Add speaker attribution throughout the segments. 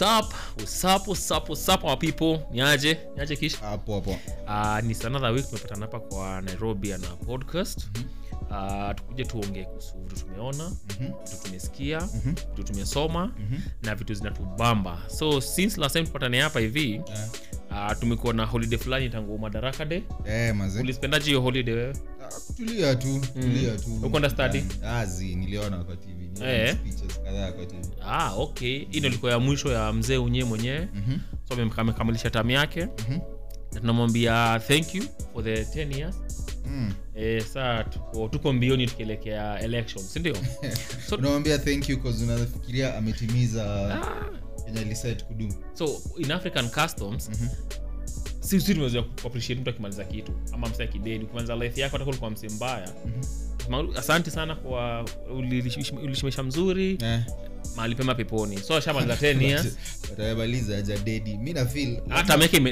Speaker 1: what's up? What's up? What's up? What's up our people? Niaje niaje kish?
Speaker 2: Hapo hapo.
Speaker 1: Uh, ni another week tumepatana hapa kwa nairobi ana podcast. Uh, tukuje tuongee kuhusu vitu tumeona vitu tumesikia vitu tumesoma na vitu zinatubamba. So since last time tupatane hapa hivi uh, tumekuwa na holiday fulani tangu madaraka de
Speaker 2: eh, maze
Speaker 1: ulispendaje hiyo holiday wewe
Speaker 2: kutulia tu tulia tu
Speaker 1: Ukwenda study?
Speaker 2: azi niliona kwa tv
Speaker 1: Eh.
Speaker 2: speeches kadhaa kwa tv
Speaker 1: ah okay hii ndio ilikuwa ya mwisho ya mzee unyewe mwenyewe
Speaker 2: -hmm.
Speaker 1: so amekamilisha tamu yake
Speaker 2: Mhm.
Speaker 1: na tunamwambia thank you for the 10 years
Speaker 2: Mm.
Speaker 1: e, saa tuko, tuko mbioni tukielekea election sindio so,
Speaker 2: unamwambia thank you unafikiria ametimiza kenye aliset kudu
Speaker 1: so in african customs si si tumeweza kuappreciate mtu akimaliza kitu ama mse akidedi ukimaliza life yako hata ulikuwa mse mbaya. Ma- asante sana kwa ulilishimisha mzuri.
Speaker 2: Eh.
Speaker 1: mahali pema peponi. So ashamaliza 10 years.
Speaker 2: Watayabaliza aja dedi mi nafil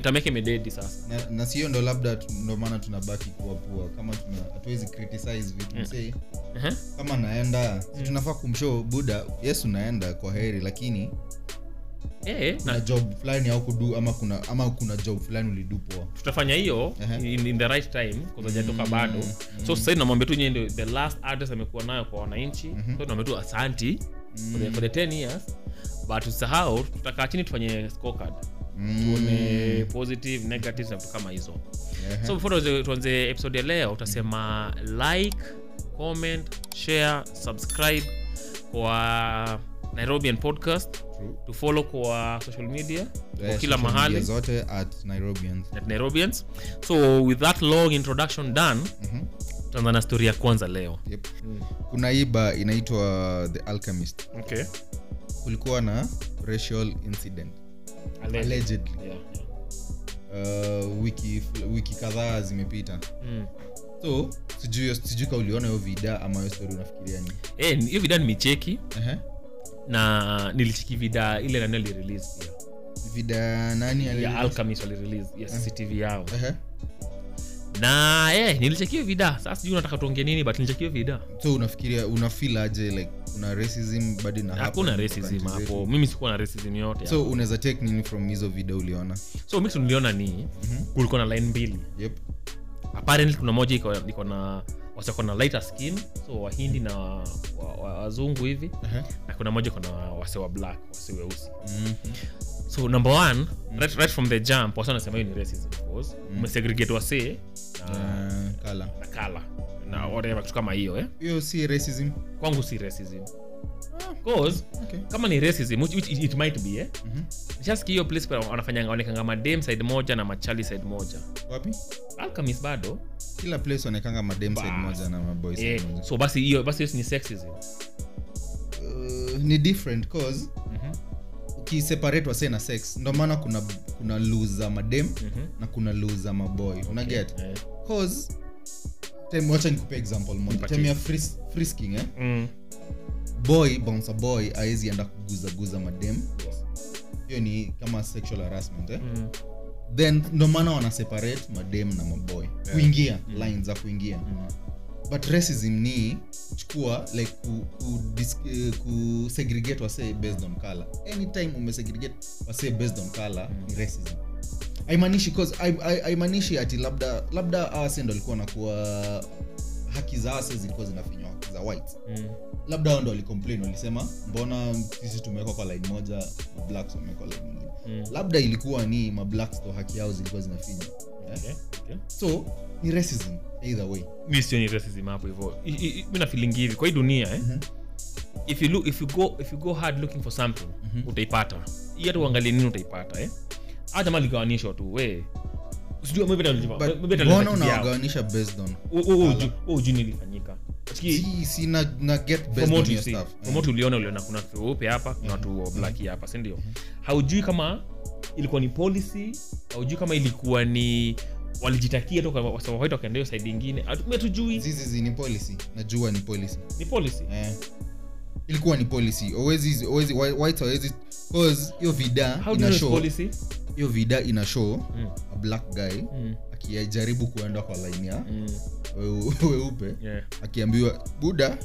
Speaker 1: tameke imededi sasa.
Speaker 2: Na, na sio ndo labda ndo maana tunabaki kuwapua kama hatuwezi criticize vitu msee.
Speaker 1: Ehe.
Speaker 2: kama naenda si tunafaa kumshow buda yes unaenda kwa heri lakini
Speaker 1: Eh, na
Speaker 2: job fulani au kudu ama kuna ama kuna job fulani ulidu poa
Speaker 1: tutafanya hiyo
Speaker 2: Ehe.
Speaker 1: in, in the right time kuzajatoka bado. so sasa namwambia tu ndio the last address amekuwa nayo kwa wananchi. So namwambia tu asanti for, the, for the 10 years. But usahau tutakaa chini tufanye scorecard. Tuone positive negative na vitu kama hizo.
Speaker 2: Ehe.
Speaker 1: so before tuanze episode ya leo utasema like comment share subscribe kwa nairobian podcast
Speaker 2: True.
Speaker 1: tufollow kwa social media kwa
Speaker 2: Eh,
Speaker 1: kila mahali
Speaker 2: zote at nairobians
Speaker 1: at nairobians so with that long introduction done tutaanza na story ya kwanza leo
Speaker 2: yep. kuna hii ba inaitwa the alchemist
Speaker 1: okay.
Speaker 2: kulikuwa na racial incident allegedly
Speaker 1: Yeah, yeah.
Speaker 2: uh, wiki wiki kadhaa zimepita
Speaker 1: Mm.
Speaker 2: so sijui kauliona uliona hiyo vida ama hiyo story unafikiria ni
Speaker 1: Eh, ni- vida nimecheki
Speaker 2: Ehe.
Speaker 1: Na nilichiki vida ile nani alirelease pia
Speaker 2: vida nani
Speaker 1: ya alchemist walirelease ya cctv yao. Na eh, nilichekio vida. Sasa sijui unataka tuongee nini but nilichekio vida.
Speaker 2: So unafikiria unafil aje like kuna racism bado na
Speaker 1: hakuna racism hapo. Mimi sikuwa na racism yote
Speaker 2: so unaweza take nini from hizo video uliona?
Speaker 1: So mix niliona ni kulikuwa na line mbili.
Speaker 2: Yep.
Speaker 1: Apparently kuna moja iko na wasako na lighter skin so wahindi na wa- wa- wazungu hivi.
Speaker 2: Ehe.
Speaker 1: na kuna moja kuna wase wa black wase weusi.
Speaker 2: Mhm.
Speaker 1: so number one right, right from the jump wase wanasema hiyo ni racism of course. Umesegregate wase na,
Speaker 2: Ah, kala
Speaker 1: na kala na whatever kitu kama hiyo eh?
Speaker 2: hiyo si racism.
Speaker 1: Kwangu si racism cause
Speaker 2: okay.
Speaker 1: kama ni racism which, which it might be eh?
Speaker 2: Mhm.
Speaker 1: nishasikia hiyo place pa wanafanyanga onekanga madem side moja na machali side moja
Speaker 2: wapi
Speaker 1: alchemist bado
Speaker 2: kila place wanekanga madem side moja na maboy side
Speaker 1: eh,
Speaker 2: moja
Speaker 1: so basi hiyo basi hiyo ni sexism
Speaker 2: uh, ni different cause ukiseparate wase na sex ndo maana kuna kuna luza madem
Speaker 1: Mhm.
Speaker 2: na kuna luza maboy okay. unaget
Speaker 1: Eh.
Speaker 2: cause wacha nikupe example moja time ya fris, frisking eh
Speaker 1: Mm.
Speaker 2: Boy bouncer boy aezi enda kuguzaguza madem hiyo ni kama sexual harassment eh?
Speaker 1: Mm.
Speaker 2: then ndo maana wana separate madem na maboy. Kuingia line za kuingia. But racism ni chukua like ku, ku, dis, uh, ku segregate wase based on color. Anytime umesegregate wase based on color ni racism. Haimaanishi cause hai- hai- haimaanishi ati labda labda awase ndo alikuwa nakuwa haki za wase zilikuwa zinafinywa za white
Speaker 1: Mm.
Speaker 2: labda hao ndo walicomplain walisema mbona sisi tumewekwa kwa line moja mablacks wamewekwa line nyingine
Speaker 1: Mm.
Speaker 2: labda ilikuwa ni mablacks ndo haki yao zilikuwa zinafinywa eh?
Speaker 1: Okay, okay.
Speaker 2: so ni racism either way
Speaker 1: mi sioni racism hapo hivyo mi nafilingi hivi kwa hii dunia eh? if, you look, if, you go, if you go hard looking for something utaipata hii hata uangalie nini utaipata eh? hata ma ligawanishwa tu we sijui
Speaker 2: mbona unawagawanisha based on
Speaker 1: ujui nini uliona uliona kuna watu weupe hapa kuna watu wa black hapa sindio haujui kama ilikuwa ni policy haujui kama ilikuwa ni walijitakia wasawawaita wakaenda hiyo ingine.
Speaker 2: Zizizi ni policy. Najua ni policy.
Speaker 1: Ni policy.
Speaker 2: Eh. ilikuwa ni policy. Cause hiyo vida ina show hiyo vida ina show
Speaker 1: Mm.
Speaker 2: a black guy
Speaker 1: Mm,
Speaker 2: akijaribu kuenda kwa laini ya
Speaker 1: mm,
Speaker 2: weu- weupe
Speaker 1: yeah.
Speaker 2: akiambiwa buda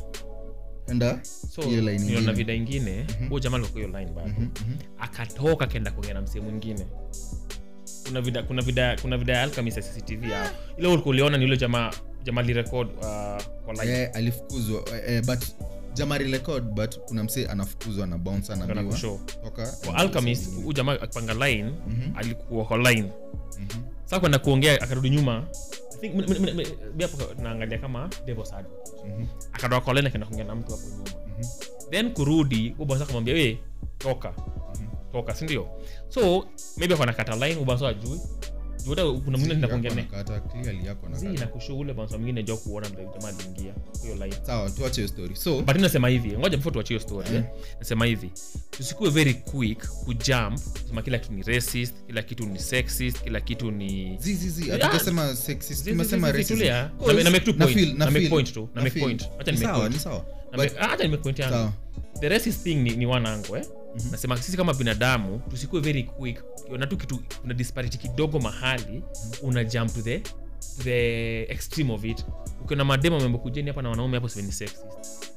Speaker 2: enda
Speaker 1: so
Speaker 2: hiyo
Speaker 1: vida ingine huyo jamaa alikuwa hiyo line bado. Akatoka kenda kuongea na msee mwingine. Kuna vida kuna vida kuna vida ya alkamis ya cctv hapo ile ulikuwa uliona ni yule jamaa jamaa lirekod uh, kwa line.
Speaker 2: Yeah, alifukuzwa uh, uh, but jamari record but kuna msee anafukuzwa na bounce
Speaker 1: Kana
Speaker 2: anaambiwa
Speaker 1: kushow
Speaker 2: toka
Speaker 1: kwa alchemist huyu jamaa akipanga line alikuwa kwa line. Saa kwenda kuongea akarudi nyuma naangalia kama mm-hmm. akadoa kwa line akaenda kuongea na mtu hapo nyuma. Then kurudi ubasa akamwambia we toka. Toka sindio so maybe kata line ubaso ajui juu hata kuna mwingine anaenda kuongea naye
Speaker 2: Nakata, clearly yako
Speaker 1: zi
Speaker 2: nakata.
Speaker 1: na kushow ule bouncer mwingine jua kuona jamaa aliingia hiyo nasema hivi ngoja before tuachie hiyo story eh. nasema hivi tusikuwe very quick kujump kusema kila kitu ni racist kila kitu ni sexist kila kitu ni
Speaker 2: zi zi zi
Speaker 1: Yeah.
Speaker 2: hatukasema sexist
Speaker 1: Zi- zi-
Speaker 2: tumesema
Speaker 1: zi- zi-
Speaker 2: racism.
Speaker 1: tulia.
Speaker 2: Cause
Speaker 1: Na- na make two
Speaker 2: na
Speaker 1: point.
Speaker 2: feel- na
Speaker 1: Na make
Speaker 2: feel-
Speaker 1: point tu. Na
Speaker 2: na
Speaker 1: make
Speaker 2: feel.
Speaker 1: point. Acha
Speaker 2: Ni
Speaker 1: ni make
Speaker 2: sawa
Speaker 1: point.
Speaker 2: ni sawa
Speaker 1: Na
Speaker 2: But-
Speaker 1: me- hata nimepoint yangu the racist thing ni, ni one angle eh? nasema sisi kama binadamu tusikuwe very quick. Ukiona tu kitu kuna disparity kidogo mahali una jump to the, to the extreme of it. Ukiona mademo mambo kujeni hapa na wanaume hapo semeni sexist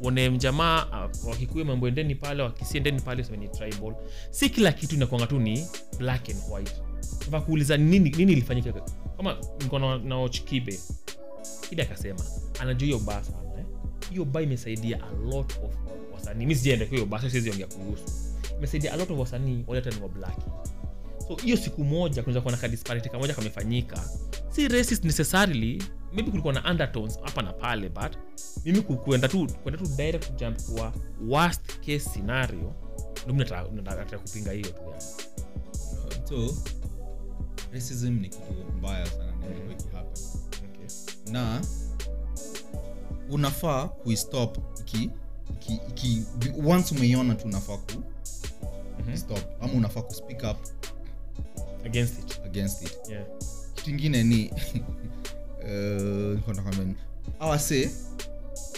Speaker 1: uone mjamaa uh, wakikuya mambo endeni pale wakisi endeni pale semeni tribal. Si kila kitu inakwanga tu ni black and white. Sasa kuuliza nini nini ilifanyika? Kama niko na, na akasema anajua hiyo baa sana eh? baa imesaidia a lot of wasanii. Mi sijaenda kwa hiyo baa siwezi ongea kuhusu a lot of wasanii wale ni wablaki so hiyo siku moja kunaweza kuwa na kadisparity kamoja kamefanyika si racist necessarily maybe kulikuwa na undertones hapa na pale but mimi kuenda tu kuenda tu direct jump kwa worst case scenario ndio mimi nataka- nataka kupinga hiyo tu yani
Speaker 2: so racism ni kitu mbaya sana na imekuwa ikihappen.
Speaker 1: okay.
Speaker 2: na unafaa kuistop iki, iki, iki, once umeiona tu unafaa ku
Speaker 1: Mhm.
Speaker 2: stop. Ama unafaa ku speak up
Speaker 1: against it.
Speaker 2: Against it.
Speaker 1: Yeah.
Speaker 2: Kitu ingine ni uh, awase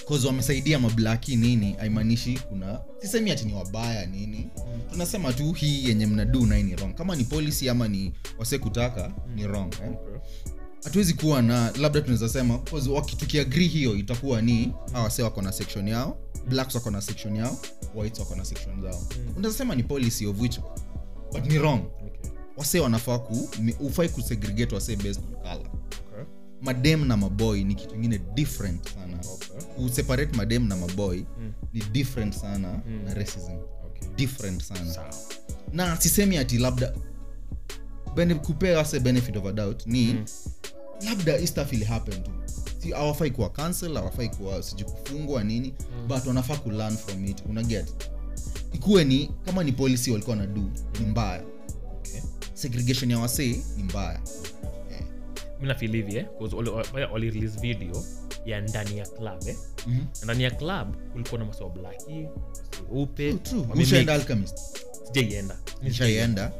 Speaker 2: cause wamesaidia mablaki nini? Haimaanishi kuna sisemi ati ni wabaya nini. Tunasema tu hii yenye mnadu nai ni wrong. Kama ni policy ama ni wase kutaka ni wrong eh?
Speaker 1: okay.
Speaker 2: hatuwezi kuwa na labda tunaweza sema 'cause hiyo itakuwa ni awase wako na section yao blacks wako na section yao whites wako na section zao mm. sema ni policy of which but ni wrong
Speaker 1: Okay.
Speaker 2: wase wanafaa ku ufai kusegregate wase based on color
Speaker 1: Okay.
Speaker 2: madem na maboy ni kitu ingine different sana
Speaker 1: Okay.
Speaker 2: madem na maboy
Speaker 1: Mm.
Speaker 2: ni different sana
Speaker 1: Mm.
Speaker 2: na racism
Speaker 1: Okay.
Speaker 2: different sana
Speaker 1: Sao.
Speaker 2: na sisemi ati labda kupea wase benefit of a doubt ni
Speaker 1: Mm.
Speaker 2: Labda hii stuff ili happen tu hawafai kuwa cancel hawafai kuwa siji kufungwa nini mm. but wanafaa kulearn from it una get ikuwe ni kama ni policy walikuwa na du ni mbaya
Speaker 1: Okay.
Speaker 2: segregation ya wasee ni mbaya
Speaker 1: hivi eh? release video ya ndani ya club eh? mm-hmm. ndani ya club ulikuwa na masoa blaki weupe sijaienda
Speaker 2: nishaienda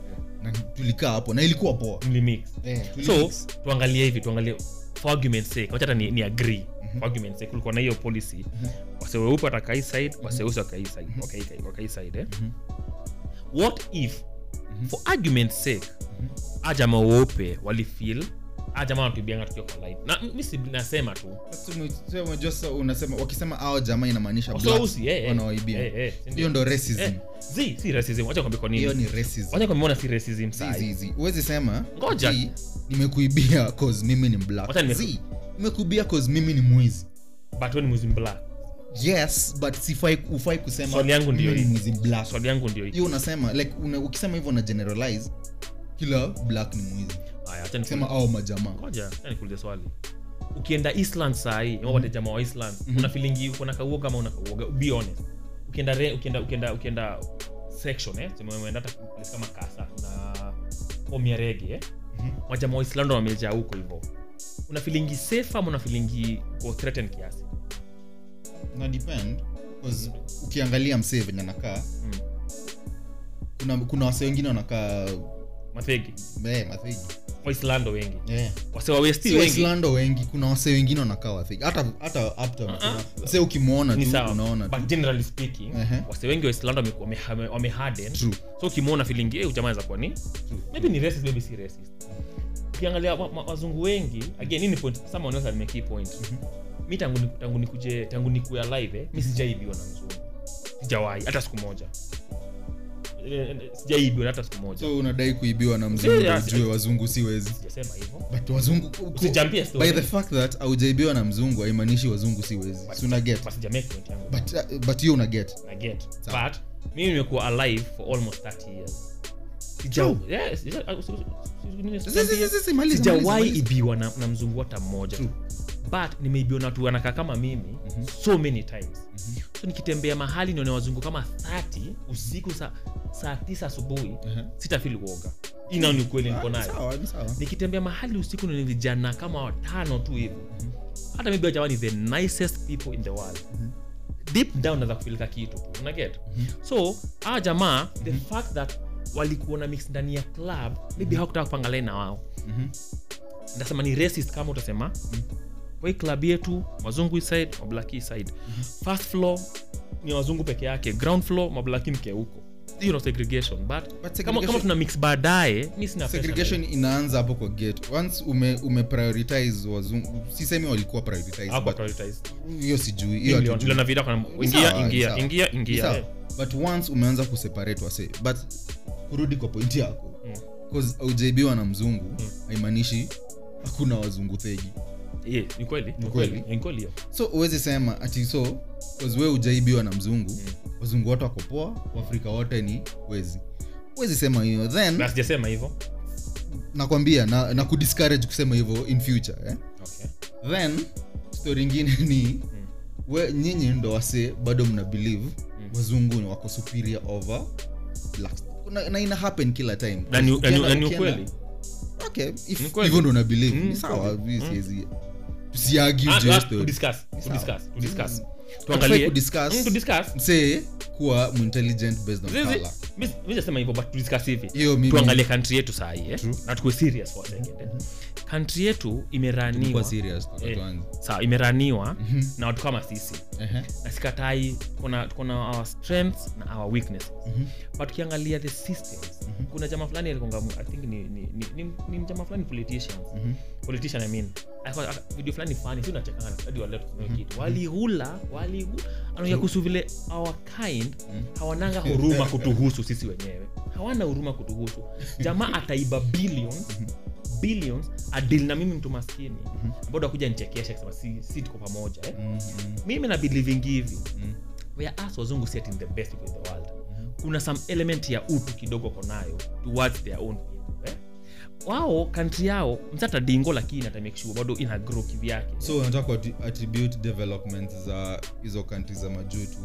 Speaker 2: na tulikaa hapo na ilikuwa poa.
Speaker 1: Mlimix.
Speaker 2: Eh,
Speaker 1: so tuangalie hivi tuangalie for argument sake wacha hata ni, ni agree. For argument sake kulikuwa na hiyo policy. Wase weupe watakaa hii side waseusi wakaa hii side. Wakaa- wakaa hii side eh? what if for argument sake ajama weupe walifeel tukiwa kwa na mi nasema tu.
Speaker 2: Sema- sema unasema wakisema ao jamaa inamaanisha
Speaker 1: eh, eh.
Speaker 2: wanawaibia
Speaker 1: Eh,
Speaker 2: hiyo ndo racism.
Speaker 1: Zi si racism. Wacha kwambia kwa nini.
Speaker 2: Hiyo ni racism.
Speaker 1: Wacha kwambia si racism
Speaker 2: Zi, zi, zi. huwezi sema
Speaker 1: Ngoja.
Speaker 2: nimekuibia cause mimi ni black.
Speaker 1: Wacha
Speaker 2: nimekuibia cause mimi ni mwizi.
Speaker 1: But wewe ni mwizi black.
Speaker 2: Yes but sifai ufai kusema
Speaker 1: Swali yangu ndio
Speaker 2: ni mwizi black.
Speaker 1: Swali yangu ndio
Speaker 2: hiyo unasema like una, ukisema hivyo una generalize kila black ni mwizi sema au majamaa.
Speaker 1: Nikuulize swali. Ukienda island sahii mm jamaa wa island una feelingi uko na kauoga ama una kauoga? Be honest. Ukienda re, ukienda ukienda ukienda section eh sema umeenda hata place kama kasa na omia rege eh majamaa wa island wamejaa huko hivyo. Una filingi safe ama una filingi uko threatened kiasi?
Speaker 2: Na depend cause ukiangalia msee venye anakaa
Speaker 1: mm.
Speaker 2: kuna kuna wase wengine wanakaa
Speaker 1: mathegi.
Speaker 2: Eh, mathegi
Speaker 1: waislando wengi.
Speaker 2: Yeah.
Speaker 1: wase wa wengi.
Speaker 2: Waislando wengi kuna wase wengine wanakaa wathegi hata hata uptown kuna- se ukimwona
Speaker 1: ni
Speaker 2: unaona
Speaker 1: but generally speaking
Speaker 2: Ehe.
Speaker 1: wase wengi waislando wameharden wame- wame- so ukimwona feeling eh jamaa za kwa ni maybe ni racist maybe si racist. Ukiangalia wa- wa- wazungu wengi again nini point someone else alimake hii point. Mi tangu tangu nikuje tangu nikue alive eh, mi sijaibiwa na mzungu. Sijawahi hata siku moja sijaibiwa hata siku moja.
Speaker 2: So unadai kuibiwa na mzungu ujue wazungu si wezi.
Speaker 1: Sijasema hivyo.
Speaker 2: But wazungu
Speaker 1: Usijampie story.
Speaker 2: by the fact that aujaibiwa na mzungu haimaanishi wazungu si wezi. Si una get.
Speaker 1: But sijamake point yangu.
Speaker 2: But uh, but hiyo una get.
Speaker 1: I get.
Speaker 2: Sawa.
Speaker 1: but mimi nimekuwa alive for almost 30 years. Sijawahi ibiwa na, na mzungu hata mmoja.
Speaker 2: True.
Speaker 1: But nimeibiwa na watu wanakaa kama mimi so many times. So nikitembea mahali nione wazungu kama 30 usiku saa saa tisa asubuhi
Speaker 2: Aha.
Speaker 1: sitafili uoga ina ni ukweli niko nayo.
Speaker 2: Ni
Speaker 1: nikitembea mahali usiku nione vijana kama watano tu hivi. Hata maybe ni the nicest people in the world. Deep down naweza kufilika kitu unaget mm-hmm. so aa jamaa the fact that walikuwa na mix ndani ya club maybe hawakutaka kupanga line na wao.
Speaker 2: Mhm.
Speaker 1: ndasema ni racist kama utasema kwa hii klabu yetu wazungu side mablaki side. First floor ni wazungu peke yake ground floor mablaki mke huko. You know segregation but, kama, kama tuna mix baadaye mi sina
Speaker 2: segregation inaanza hapo kwa gate. Once ume, ume prioritize wazungu sisemi walikuwa prioritize but hiyo sijui hiyo
Speaker 1: Niliona-
Speaker 2: hatujui.
Speaker 1: kuna- ingia ingia ingia ingia
Speaker 2: sawa. but once umeanza kuseparate wase but kurudi kwa pointi yako.
Speaker 1: Mm.
Speaker 2: bcause aujaibiwa na mzungu haimaanishi hakuna wazungu thegi
Speaker 1: Yeah, ni kweli. Ni
Speaker 2: kweli.
Speaker 1: kweli ni kweli
Speaker 2: so uwezi sema ati so we ujaibiwa na mzungu. Wazungu wote wako poa waafrika wote ni wezi uwezi sema hiyo. Then
Speaker 1: na sijasema hivyo.
Speaker 2: nakwambia na, na kudiscourage kusema hivyo in future eh?
Speaker 1: okay.
Speaker 2: Then story ingine ni we nyinyi ndo wase bado mna believe wazungu ni wako superior over na, na ina happen kila time.
Speaker 1: Na ni ukweli
Speaker 2: okay hivyo ndo
Speaker 1: Mm,
Speaker 2: ni sawa siwezi tusiargue Juu ya story.
Speaker 1: to discuss, to
Speaker 2: Sawa.
Speaker 1: discuss, to discuss.
Speaker 2: Hatufai
Speaker 1: Tuangalie-
Speaker 2: kudiscuss.
Speaker 1: Mm,
Speaker 2: kuwa
Speaker 1: hivyo but hivi tuangalie country yetu sahii eh? Na tukue serious for a second eh? country yetu imeraniwa eh, sawa imeraniwa na watu kama sisi
Speaker 2: Ehe.
Speaker 1: na sikatai kuna kuna our strengths na our weaknesses but ukiangalia the systems kuna jama fulani alikonga i think ni ni ni, ni, ni mjama fulani politicians politician i mean video fulani fani si hadi kitu. Walihula walihula. Anaongea kuhusu vile our kind hawananga huruma kutuhusu sisi wenyewe. Hawana huruma kutuhusu. Jamaa ataiba billion billions adili na mimi mtu maskini. Bado akuja nichekesha kusema si, si tuko pamoja eh? mimi na bilivingi hivi we are us wazungu si ati the best people in the world. Kuna some element ya utu kidogo konayo towards their own people? Wao kantri yao msata dingo lakini ata sure bado ina grow kivyake.
Speaker 2: So unataka kuati- attribute development za hizo kantri za majuu to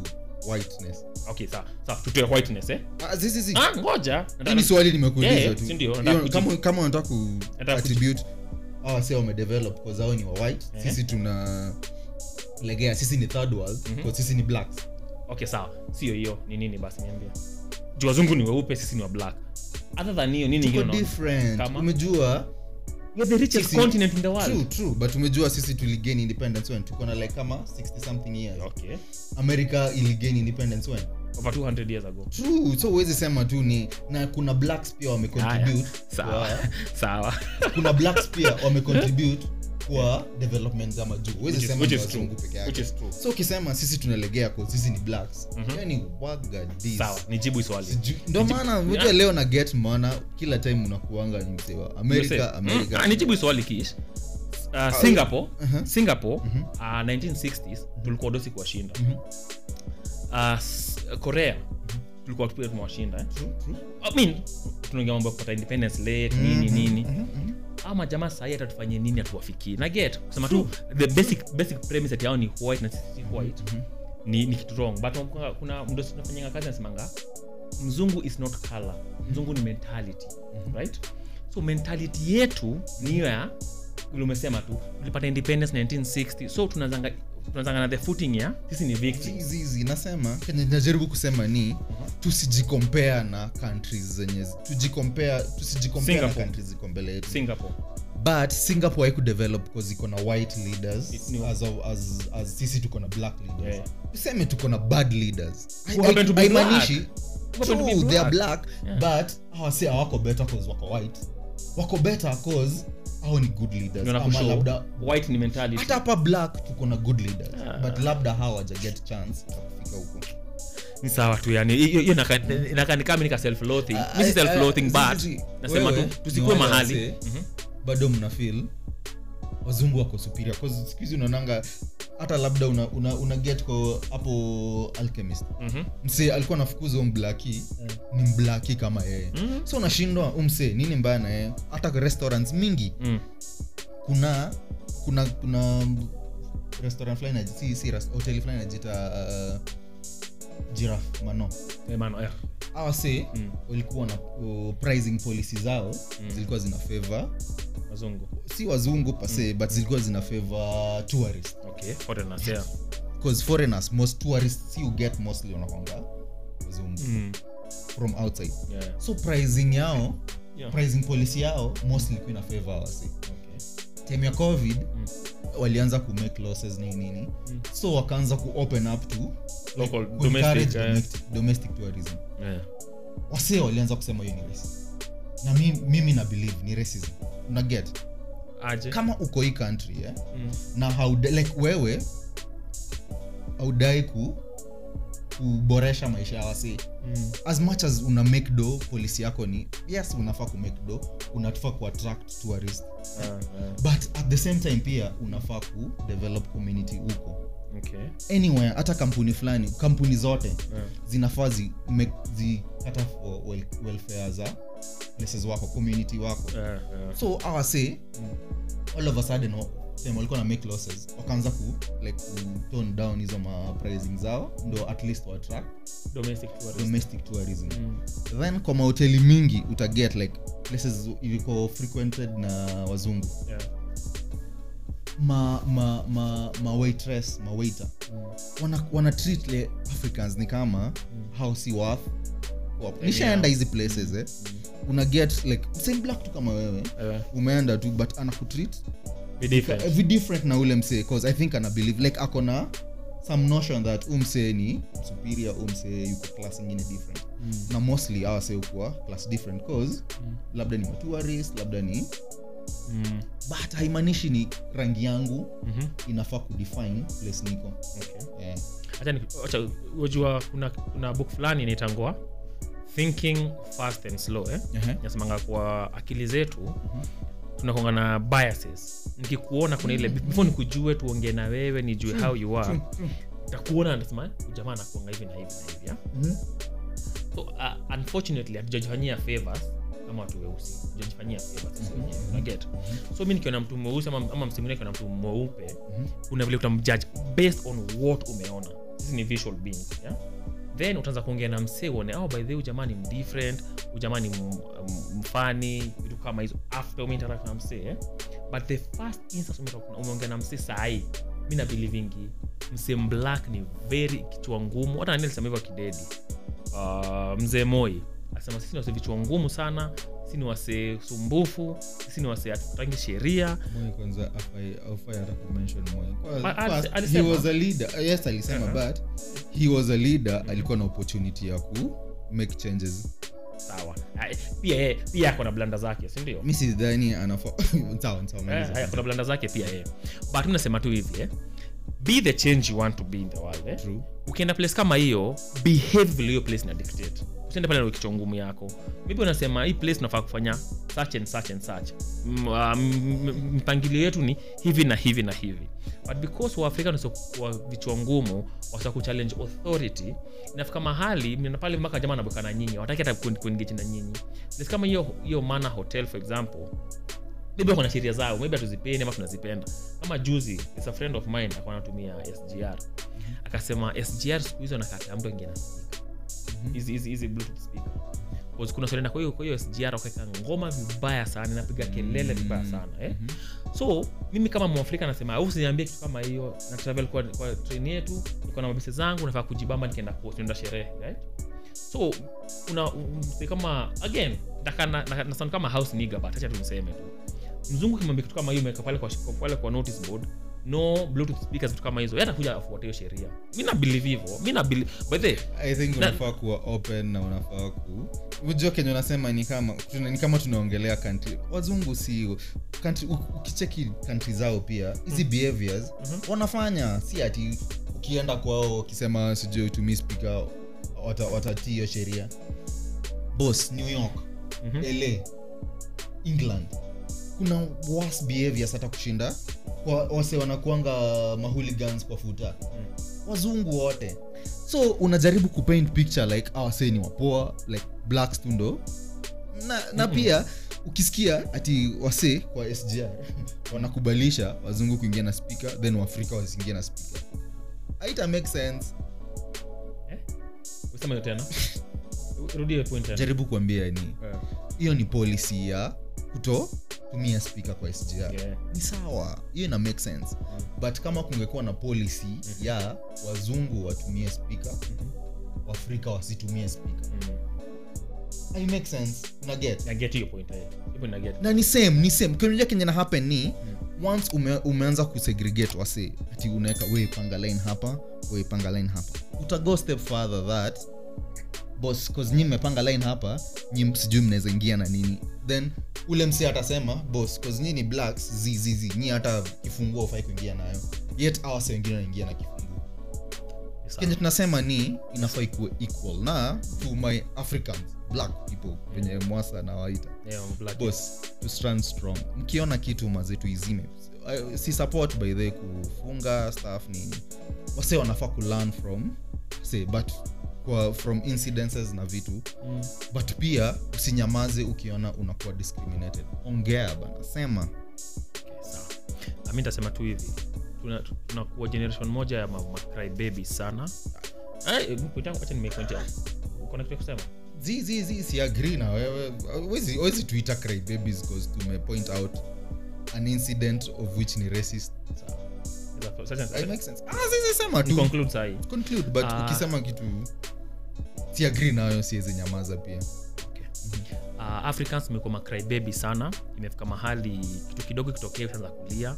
Speaker 2: whiteness.
Speaker 1: Okay sawa sawa tutoe whiteness eh?
Speaker 2: Ah, zi, zi, zi.
Speaker 1: ah ngoja.
Speaker 2: Ni swali nimekuuliza
Speaker 1: Yeah,
Speaker 2: tu.
Speaker 1: si ndio,
Speaker 2: Hiyo, kama kama unataka ku attribute awa se wamedevelop cause hao ni wa white.
Speaker 1: Eh.
Speaker 2: sisi tuna legea sisi ni third world cause sisi ni blacks.
Speaker 1: Okay sawa. Sio hiyo ni nini basi niambia juu wazungu ni weupe sisi ni wa black. Other than hiyo nini
Speaker 2: tuko
Speaker 1: ingine unaona? Kama?
Speaker 2: umejua?
Speaker 1: We are the richest
Speaker 2: Sisi-
Speaker 1: continent in the world.
Speaker 2: True true but umejua sisi tuligain independence when? Tuko na like kama 60 something years.
Speaker 1: Okay.
Speaker 2: America iligain independence when?
Speaker 1: Over 200 years ago.
Speaker 2: True so huwezi sema tu ni na kuna blacks pia wamecontribute.
Speaker 1: Sawa.
Speaker 2: Kwa-
Speaker 1: sawa.
Speaker 2: Kuna blacks pia wamecontribute kwa development za majuu huwezi sema ni wazungu peke yake. So ukisema sisi tunalegea kwa sisi ni blacks. Mm-hmm. yani waga this.
Speaker 1: Sawa nijibu swali.
Speaker 2: Ndo maana moja leo na get maana kila time unakuanga ni msewa america
Speaker 1: Yose.
Speaker 2: america
Speaker 1: Mm, ah, nijibu swali kish uh, singapore. singapore uh, 1960s tulikuwa dosi kuwashinda. Uh, korea tulikuwa tumewashinda eh? I mean, tunaongea mambo ya kupata independence late nini nini ama jamaa sahii atatufanyia nini? Atuwafikii na get kusema tu the basic, basic premise ati hao ni white na sisi si white. Ni, ni kitu wrong. But kuna- mdosi tunafanyanga kazi nasemanga mzungu is not color. Mzungu ni mentality right? So mentality yetu ni hiyo ya vile umesema tu tulipata independence 1960 so tunazanga tunazanga the footing ya sisi ni victims.
Speaker 2: Hizi- hizi nasema. Najaribu kusema ni tusijikompea na countries zenye tujikompea tusijikompea na countries ziko mbele yetu.
Speaker 1: Singapore.
Speaker 2: But singapore haikudevelop because iko na white leaders as, of, as, as sisi tuko na black leaders.
Speaker 1: Yeah.
Speaker 2: tuseme tuko na bad leaders. True, they are
Speaker 1: black.
Speaker 2: yeah. but hawase awako better cause wako white. Wako better cause au ni good leaders.
Speaker 1: Ndio
Speaker 2: ama
Speaker 1: nakushow,
Speaker 2: labda
Speaker 1: white ni mentality.
Speaker 2: hata hapa black tuko na good leaders.
Speaker 1: Ah.
Speaker 2: but labda hawaja get chance kufika huko.
Speaker 1: Ni sawa tu yani hiyo hiyo inaka- inakaa ni kama nika self loathing mi si self loathing but
Speaker 2: si- si-
Speaker 1: nasema tu tusikue mahali.
Speaker 2: bado mna feel wazungu wako siku hizi unaonanga hata labda una, una, una get ko hapo alchemist
Speaker 1: Mhm.
Speaker 2: msee alikuwa nafukuza mblaki blaki ni mblaki kama yeye
Speaker 1: Mhm.
Speaker 2: so unashindwa umse nini mbaya na yeye hata restaurants mingi
Speaker 1: Mm.
Speaker 2: kuna kuna kuna restaurant fulani si, si hoteli fulani najita uh, giraffe mano
Speaker 1: hey, eh.
Speaker 2: awase
Speaker 1: Mm.
Speaker 2: walikuwa na uh, pricing policy zao zilikuwa zina favor
Speaker 1: wazungu?
Speaker 2: Si wazungu pase but zilikuwa zina favor tourist.
Speaker 1: Okay foreigners yeah.
Speaker 2: Because foreigners most tourists you get mostly wanakwanga wazungu.
Speaker 1: Mm.
Speaker 2: from outside.
Speaker 1: Yeah.
Speaker 2: So pricing yao
Speaker 1: yeah.
Speaker 2: pricing policy yao mostly kuna favor wasi
Speaker 1: okay.
Speaker 2: Time ya covid walianza ku make losses nini nini.
Speaker 1: Mm.
Speaker 2: so wakaanza ku open up to
Speaker 1: Local, domestic, eh.
Speaker 2: domestic, domestic tourism.
Speaker 1: Yeah.
Speaker 2: Wase walianza kusema hiyo ni racism na mi, mimi na believe ni racism una get
Speaker 1: aje
Speaker 2: kama uko hii country eh?
Speaker 1: mm.
Speaker 2: na haude, like wewe haudai ku kuboresha maisha ya wasi
Speaker 1: Mm.
Speaker 2: as much as una make do polisi yako ni yes unafaa ku make do unafaa ku attract tourist
Speaker 1: uh, uh.
Speaker 2: but at the same time pia unafaa ku develop community huko
Speaker 1: okay.
Speaker 2: Anywhere hata kampuni fulani kampuni zote
Speaker 1: yeah.
Speaker 2: zinafaa zikata make- zi kata for wel, welfare za places wako community wako.
Speaker 1: Yeah yeah.
Speaker 2: So awase
Speaker 1: Mm.
Speaker 2: all of a sudden walikuwa na make losses. Wakaanza ku like tone down hizo mapricing zao ndo at least wa attract
Speaker 1: domestic tourism
Speaker 2: domestic tourism.
Speaker 1: Mm.
Speaker 2: then kwa mahoteli mingi utaget like places ilikuwa frequented na wazungu.
Speaker 1: Yeah
Speaker 2: ma ma ma ma waitress ma waiter
Speaker 1: mm.
Speaker 2: wana, wana treat le africans ni kama
Speaker 1: Mm.
Speaker 2: how si worth nishaenda hizi places eh.
Speaker 1: Mm.
Speaker 2: una get like same black tu kama wewe
Speaker 1: yeah
Speaker 2: umeenda tu but anakutreat
Speaker 1: be different
Speaker 2: vi different na ule msee cause i think ana believe like ako na some notion that umsee ni superior umsee yuko class ingine different
Speaker 1: mm.
Speaker 2: na mostly awasee ukuwa class different cause
Speaker 1: Mm.
Speaker 2: labda ni matourist labda ni
Speaker 1: Mm.
Speaker 2: but haimaanishi ni rangi yangu
Speaker 1: Mhm.
Speaker 2: inafaa kudefine place niko
Speaker 1: okay
Speaker 2: yeah.
Speaker 1: ni- kuna kuna book fulani inaitangwa thinking fast and slow eh
Speaker 2: uh-huh.
Speaker 1: nasemanga kwa akili zetu tunakonga na biases nikikuona kuna ile before nikujue tuongee na wewe nijue how you are takuona nasema jamaa nakuanga hivi na hivi na hivi
Speaker 2: mm-hmm.
Speaker 1: so uh, unfortunately hatujajifanyia favors kama watu weusi jajifanyia unaget so mi nikiona mtu mweusi ama, ama msimuni akiona mtu mweupe kuna vile utamjudge based on what umeona. Sisi ni visual beings yeah? then utaanza kuongea na msee uone oh, by the way ujamaa ni mdifferent ujamaa ni m- m- mfani vitu kama hizo. After umeinteract na msee eh? but the first instance umeongea na msee sahii mi na msee mblack ni very kichwa ngumu. Hata nani kidedi uh, mzee moi asema sisi ni wase vichwa ngumu sana si ni wase sumbufu sisi ni wase hatutangi sheria. Alisema.
Speaker 2: he was a leader. Yes alisema
Speaker 1: Uh-huh.
Speaker 2: but he was a leader alikuwa na opportunity ya ku make changes.
Speaker 1: Sawa. Ah, pia pia ako na blanda zake sindio
Speaker 2: mi sidhani
Speaker 1: Eh, kuna blanda zake pia yeye. But nasema tu hivi eh? be the change you want to be in the world eh? Ukienda place kama hiyo behave vile hiyo place na dictate usiende pale na kichwa ngumu yako. Maybe unasema hii place unafaa kufanya such and such and m- m- mpangilio yetu ni hivi na hivi na hivi. But because waafrika wa vichwa ngumu wasa kuchallenge authority inafika mahali mnaenda pale mpaka jamaa anaboka na nyinyi wataki hata ku- kuengage na nyinyi. Kama hiyo mana hotel for example maybe wako na sheria zao maybe hatuzipendi ama tunazipenda. Kama juzi is a friend of mine akuwa anatumia sgr akasema sgr siku hizo nakata mtu na speaker hizi hizi hizi bluetooth speaker. Kuna swali kwa hiyo kwa hiyo sgr wakaweka ngoma vibaya sana inapiga kelele vibaya sana eh? so mimi kama mwafrika nasema usiniambie kitu kama hiyo na travel kwa, kwa train yetu niko na mabese zangu nafaa kujibamba nikienda nienda sherehe right? So una mse kama again nataka na, na, na kama house nigga but acha tu tu. Mzungu kimwambia kitu kama hiyo meka pale kwa, kwa, pale kwa notice board no bluetooth speakers vitu kama hizo. Yeye afuate hiyo sheria. Mi nabilive hivo mi na believe by the way,
Speaker 2: i think
Speaker 1: Na-
Speaker 2: unafaa kuwa open na unafaa ku ujua kenye unasema ni kama tuna- ni kama tunaongelea country. Wazungu si country, ukicheki kantri zao pia hizi behaviors wanafanya. Si ati ukienda kwao ukisema sijui utumii wata- watatii hiyo sheria. Bos new york
Speaker 1: Mhm.
Speaker 2: la england kuna worse behaviors hata kushinda. Wase wanakuanga mahuligans kwa futa. Wazungu wote. So unajaribu kupaint picture like awase ni wapoa like blacks tu ndo. Na, na pia ukisikia ati wase kwa sgr wanakubalisha wazungu kuingia na speaker then waafrika wasiingia na speaker. Aita make sense.
Speaker 1: Eh? tena. Point
Speaker 2: jaribu kuambia ni
Speaker 1: hiyo
Speaker 2: hiyo ni policy ya kuto spika speaker kwa sgr
Speaker 1: yeah.
Speaker 2: ni sawa. Hiyo ina make sense. But kama kungekuwa na policy ya wazungu watumie spika waafrika wasitumie speaker.
Speaker 1: Mm.
Speaker 2: i make sense. Una get.
Speaker 1: I get hiyo point eh. Get.
Speaker 2: na ni same ni same. Kionja kenye na happen ni once ume, umeanza kusegregate wase ati unaweka we panga line hapa we panga line hapa. Utago step further that bos cause nyi mmepanga line hapa nyi sijui mnaweza ingia na nini. Then ule msi atasema bos cause nyi ni blacks zizizi nyi hata kifunguo ufai kuingia nayo yet awase wengine wanaingia na kifunguo kenye tunasema ni inafaa ikuwe equal na to my african black people venye mwasa nawaita.
Speaker 1: Yeah,
Speaker 2: bos to stand strong. Mkiona kitu mazetu izime si support by the kufunga staff nini. Wase wanafaa kulearn from say but kwa from incidences na vitu.
Speaker 1: Mm.
Speaker 2: but pia usinyamaze ukiona unakuwa discriminated. Ongea bana sema.
Speaker 1: Ah, mi ntasema tu hivi. Tuna- tunakuwa generation moja ya ma, ma baby sana. Eh, kusema?
Speaker 2: Zi zi zi si agree na wewe. Wezi tuita cry babies bcause tume point out an incident of which ni racist. Ah sema tu.
Speaker 1: conclude
Speaker 2: but
Speaker 1: uh,
Speaker 2: ukisema kitu si agree nayo siwezi nyamaza pia.
Speaker 1: Uh, africans imekuwa macry baby sana. Imefika mahali kitu kidogo kitokee ushaanza kulia.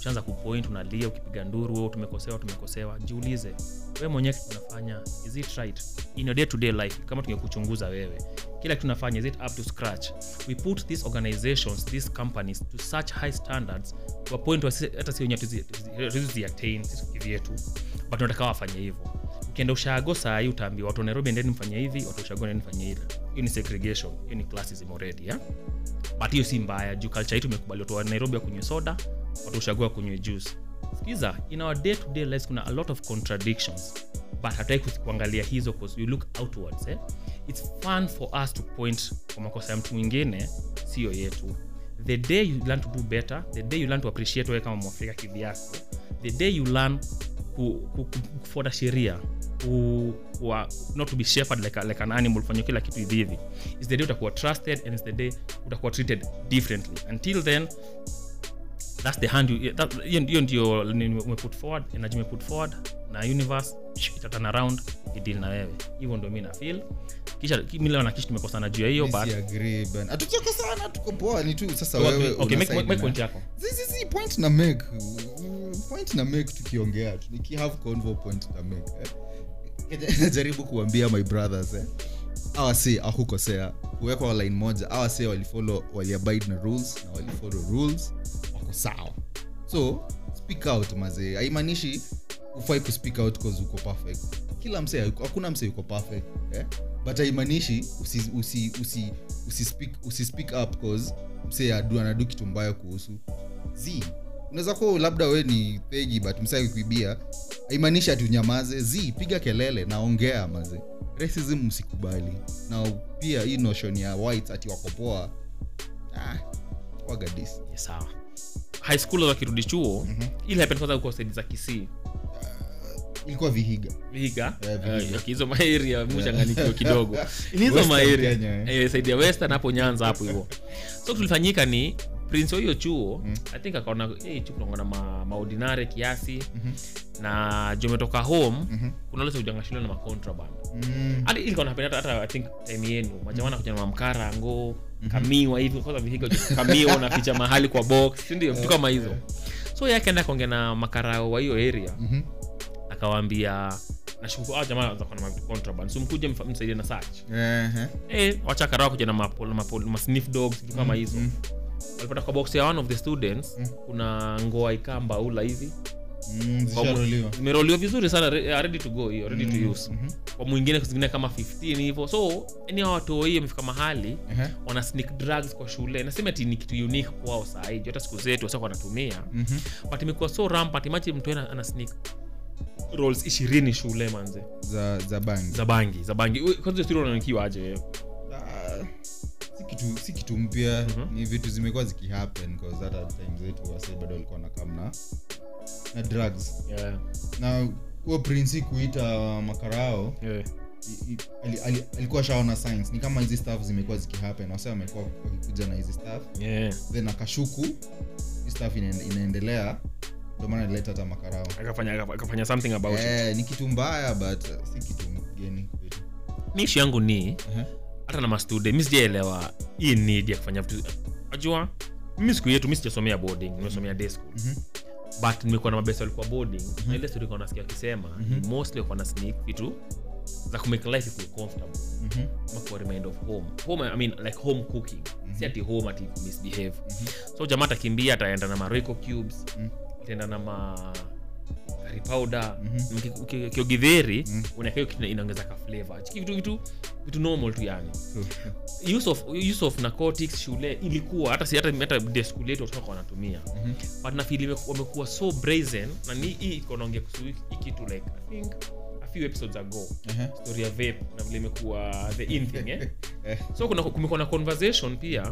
Speaker 1: Ushaanza kupoint unalia ukipiga nduru tumekosewa tumekosewa. Jiulize wewe mwenyewe kitu unafanya is it right? In your day to day life kama tungekuchunguza wewe kila kitu unafanya is it up to scratch? We put these organizations these companies to such high standards to a point hata si wenyewe tuzi- tuzi- tuzi attain sisi kivyetu. But tunataka wafanye hivyo ukienda ushago saa hii utaambiwa. Watu wa nairobi endeni mfanye hivi watu ushago endeni mfanye ile hiyo ni segregation hiyo ni classism already yeah? but hiyo si mbaya juu culture yetu imekubali. Watu wa nairobi wakunywe soda watu ushago wakunywe juice. Skiza in our day to day lives kuna a lot of contradictions. But hatutaki kuangalia hizo cause you look outwards eh? it's fun for us to point kwa makosa ya mtu mwingine siyo yetu. The day you learn to do better the day you learn to appreciate wewe kama mwafrika kivyako the day you learn ku- ku- ku- kufuata sheria ku, kuwa, not to be shepherd like, a, like an animal fanya kila kitu hivi hivi. Is the day utakuwa trusted and is the day utakuwa treated differently. Until then that's the hand hiyo ndio umeput forward energy umeput forward na universe itatan around idil na wewe. Hivyo ndo mi nafil feel. Kisha mi leo na tumekosana juu ya hiyo
Speaker 2: Mi
Speaker 1: but
Speaker 2: si agree, Ben. hatuchoko sana tuko poa ni tu sasa wewe
Speaker 1: okay, make, make, make point yako.
Speaker 2: Zi- zi- zi, point na make point na make tukiongea tu. Nikihave convo point na make eh. Kuambia my brothers eh. awa si akukosea kuwekwa line moja awa walifolo waliabide na rules na walifolo rules. Wako sawa. So speak out mazee. Haimaanishi ufai kuspeak out cause uko perfect. Kila msee hakuna msee uko perfect eh? but haimaanishi usi, usi, usi, usi, speak, usi speak up cause msee adu anadu kitu mbaya kuhusu. Z unaweza kuwa labda we ni peji but msee kuibia haimaanishi ati unyamaze. Z piga kelele na ongea maze racism msikubali na pia hii notion ya white ati wakopoa ah, wagadis
Speaker 1: Yes, sawa high school wakirudi chuo mm-hmm. ili kwanza huko sedi za kisii.
Speaker 2: Ilikuwa vihiga.
Speaker 1: Vihiga?
Speaker 2: Yeah,
Speaker 1: maeria muchanganikiwa kidogo. Ni hizo
Speaker 2: Kenya, eh.
Speaker 1: Eh, saidi ya western hapo nyanza hapo hivo. So tulifanyika ni prince wa hiyo chuo i think akaona hey, chuo ma, maordinare kiasi. Na juu umetoka home kuna lote ujanga shule na macontraband
Speaker 2: mm.
Speaker 1: hadi ilikuwa napenda hata i think time yenu. Majamana kuja na mamkara ngo kamiwa hivi kwanza vihiga kamiwa unaficha mahali kwa box sindio vitu kama hizo. So yake akaenda kaongea na makarao wa hiyo area.
Speaker 2: Mhm.
Speaker 1: akawaambia nashukuru ah, jamaa mavitu contraband so mkuje msaidie na search.
Speaker 2: Ehe.
Speaker 1: eh wacha karao kuja na mapol, mapol, ma dogs vitu kama hizo.
Speaker 2: mm.
Speaker 1: Walipata kwa box ya one of the students kuna ngoa ikamba ula hivi.
Speaker 2: Mm, zisharuliwa.
Speaker 1: vizuri sana re- uh, ready to go hiyo ready to use.
Speaker 2: Mhm.
Speaker 1: kwa mwingine zingine kama 15 hivyo. So yani hao watu hii wamefika mahali
Speaker 2: Ehe.
Speaker 1: wana sneak drugs kwa shule. Nasema ti ni kitu unique kwao saiji hata siku zetu wasa wanatumia.
Speaker 2: Mhm.
Speaker 1: but imekuwa so rampant imagine mtu ana, ana sneak rolls ishirini shule manze.
Speaker 2: Za za bangi.
Speaker 1: Za bangi za bangi. Kwanza story unanikiwa aje wewe?
Speaker 2: Si kitu si kitu mpya
Speaker 1: Mhm.
Speaker 2: ni vitu zimekuwa zikihappen hata time zetu wase bado walikuwa na kam na na drugs
Speaker 1: yeah.
Speaker 2: na huo prinsi kuita makarao
Speaker 1: yeah.
Speaker 2: alikuwa shaona science ni kama hizi staff zimekuwa zikihappen wase wamekuwa wakikuja na hizi staff
Speaker 1: yeah.
Speaker 2: then akashuku hii staff inaen- inaendelea ndomana alileta ileta hata makarao
Speaker 1: akafanya akafanya something about it
Speaker 2: eh, ni kitu mbaya but uh, si kitu geni kwetu
Speaker 1: mi yangu ni
Speaker 2: Ehe.
Speaker 1: Hata na mastude mi sijaelewa hii need ya kufanya vitu. Najua mi siku yetu mi sijasomea boarding nimesomea day school.
Speaker 2: Mhm.
Speaker 1: but nimekuwa na mabesa walikuwa boarding na ile story kwa nasikia wakisema ni mostly walikuwa na sneak vitu za kumake life ikuwe comfortable. Mm-hmm. kuwa remind of home. Home i mean like home cooking. Si ati home ati misbehave. So jamaa atakimbia ataenda na mareko cubes
Speaker 2: mm-hmm.
Speaker 1: ataenda na ma curry powder
Speaker 2: Mhm.
Speaker 1: Uki- kiogidheri mm-hmm. kitu inaongeza ka flavor. Vitu vitu vitu normal tu yani. Use of, use of narcotics shule ilikuwa hata si hata hata de school yetu watoto wanatumia.
Speaker 2: Mhm.
Speaker 1: but na feel wamekuwa so brazen na ni hii iko naongea kuhusu hii kitu like i think a few episodes ago.
Speaker 2: Ehe.
Speaker 1: story ya vape na vile imekuwa the in thing eh? So kuna kumekuwa na conversation pia.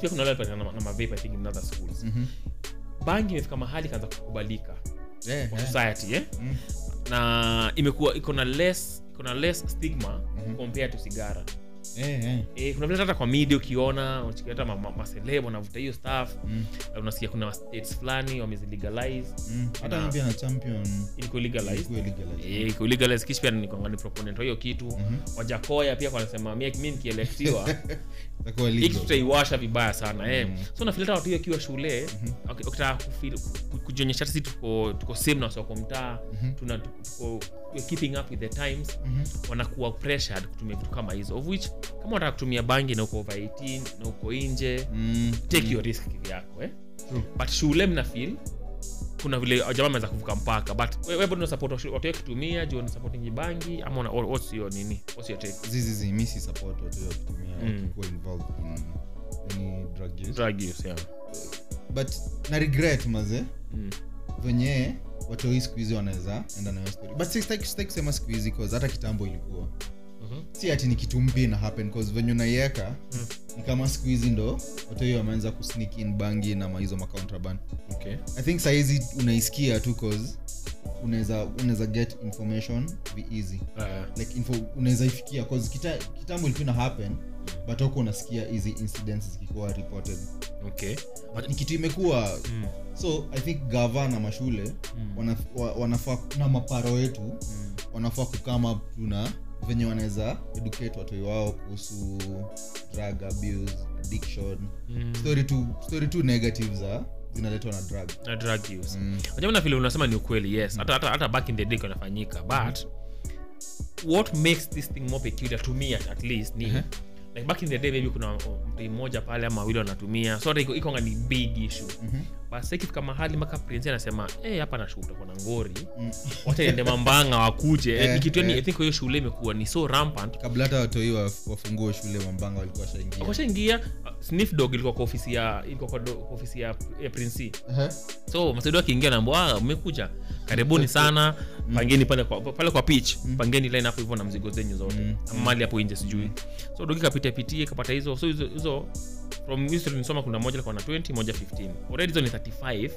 Speaker 1: Pia kuna wale na, na mavape i think in other schools.
Speaker 2: Mhm.
Speaker 1: bangi imefika mahali kaanza kukubalika
Speaker 2: Eh,
Speaker 1: kwa society eh
Speaker 2: Mm.
Speaker 1: na imekuwa iko na less iko na less stigma
Speaker 2: Mhm.
Speaker 1: compared to sigara
Speaker 2: Eh, eh.
Speaker 1: e, kuna vile hata kwa media ukiona hata maseleb wanavuta hiyo staff
Speaker 2: Mm,
Speaker 1: unasikia kuna states fulani wamezilegalize
Speaker 2: mm. hata
Speaker 1: Na-
Speaker 2: mimi champion
Speaker 1: ilikuwa legalized. Eh, ni proponent wa hiyo kitu
Speaker 2: Mhm.
Speaker 1: wajakoya pia wanasema mi mi nikielektiwa
Speaker 2: Itakuwa
Speaker 1: hii
Speaker 2: legal.
Speaker 1: kitu tutaiwasha vibaya sana eh.
Speaker 2: Mm.
Speaker 1: so nafilata watu hiyo akiwa shule mm-hmm. ukitaka kujionyesha hata si tuko tuko same na mtaa
Speaker 2: Mhm.
Speaker 1: tuna tuko keeping up with the times
Speaker 2: Mhm.
Speaker 1: wanakuwa pressured kutumia vitu kama hizo of which kama unataka kutumia bangi na uko over 18 na uko nje
Speaker 2: Mm,
Speaker 1: take
Speaker 2: mm.
Speaker 1: your risk kivyako eh?
Speaker 2: True.
Speaker 1: but shule mna feel kuna vile jamaa ameweza kuvuka mpaka but we- wewe bado unasupport watu kutumia juu ni supporting bangi ama una- what's your nini what's your take
Speaker 2: zizizi mi si support watu kutumia
Speaker 1: Mm.
Speaker 2: wakikuwa involved in any drug use
Speaker 1: drug use yeah
Speaker 2: but na regret maze
Speaker 1: mm.
Speaker 2: venye watoi siku hizi wanaweza enda nayo story. But sitaki sitaki kusema siku hizi cause hata kitambo ilikuwa.
Speaker 1: Mhm.
Speaker 2: si ati ni kitu mpya na happen cause venye unaiweka
Speaker 1: Mm.
Speaker 2: ni kama siku hizi ndo watoi wameanza kusneak in bangi na maizo macounterband
Speaker 1: okay.
Speaker 2: I think sahizi unaisikia tu cause unaweza unaweza get information be easy.
Speaker 1: Uh,
Speaker 2: like info unaweza ifikia cause kita, kitambo ilikuwa ina happen but huko unasikia hizi incidents zikikuwa reported.
Speaker 1: Okay.
Speaker 2: But ni kitu imekuwa
Speaker 1: mm.
Speaker 2: So i think gava na mashule
Speaker 1: Mm.
Speaker 2: wanaf, wa, wanafaa na maparo wetu
Speaker 1: Mm.
Speaker 2: wanafaa kukama tuna tu na venye wanaweza educate watoi wao kuhusu drug abuse addiction
Speaker 1: Mm.
Speaker 2: story tu story tu negative za zinaletwa na drug
Speaker 1: na drug use
Speaker 2: mm.
Speaker 1: Vile unasema ni ukweli yes hata, hata, hata back in the day kanafanyika but what makes this thing more peculiar to me at, at least ni
Speaker 2: Uh-huh.
Speaker 1: like back in the day maybe kuna mtu mmoja pale ama wawili wanatumia so hata iko- ni big issue
Speaker 2: Mhm.
Speaker 1: Sasa ikifika mahali mpaka prince anasema eh hapa kuna ngori.
Speaker 2: Mm.
Speaker 1: wacha ende mambanga wakuje.
Speaker 2: Eh,
Speaker 1: ni kitu yani i think hiyo shule imekuwa ni so rampant.
Speaker 2: Kabla hata watoi wafungue shule mambanga walikuwa washaingia.
Speaker 1: Washaingia uh, sniff dog ilikuwa kwa ofisi ya ilikuwa kwa do- kwa ofisi ya, ya prince.
Speaker 2: Ehe.
Speaker 1: so masaido akiingia naambwa mmekuja karibuni sana. Pangeni pale kwa, pale kwa pitch. Pangeni line hapo hivyo na mzigo zenyu zote.
Speaker 2: Mm.
Speaker 1: mali hapo nje sijui. So dogi kapita pitie kapata hizo. So hizo hizo from history nisoma kuna moja alikuwa na 20 moja 15 already hizo ni 35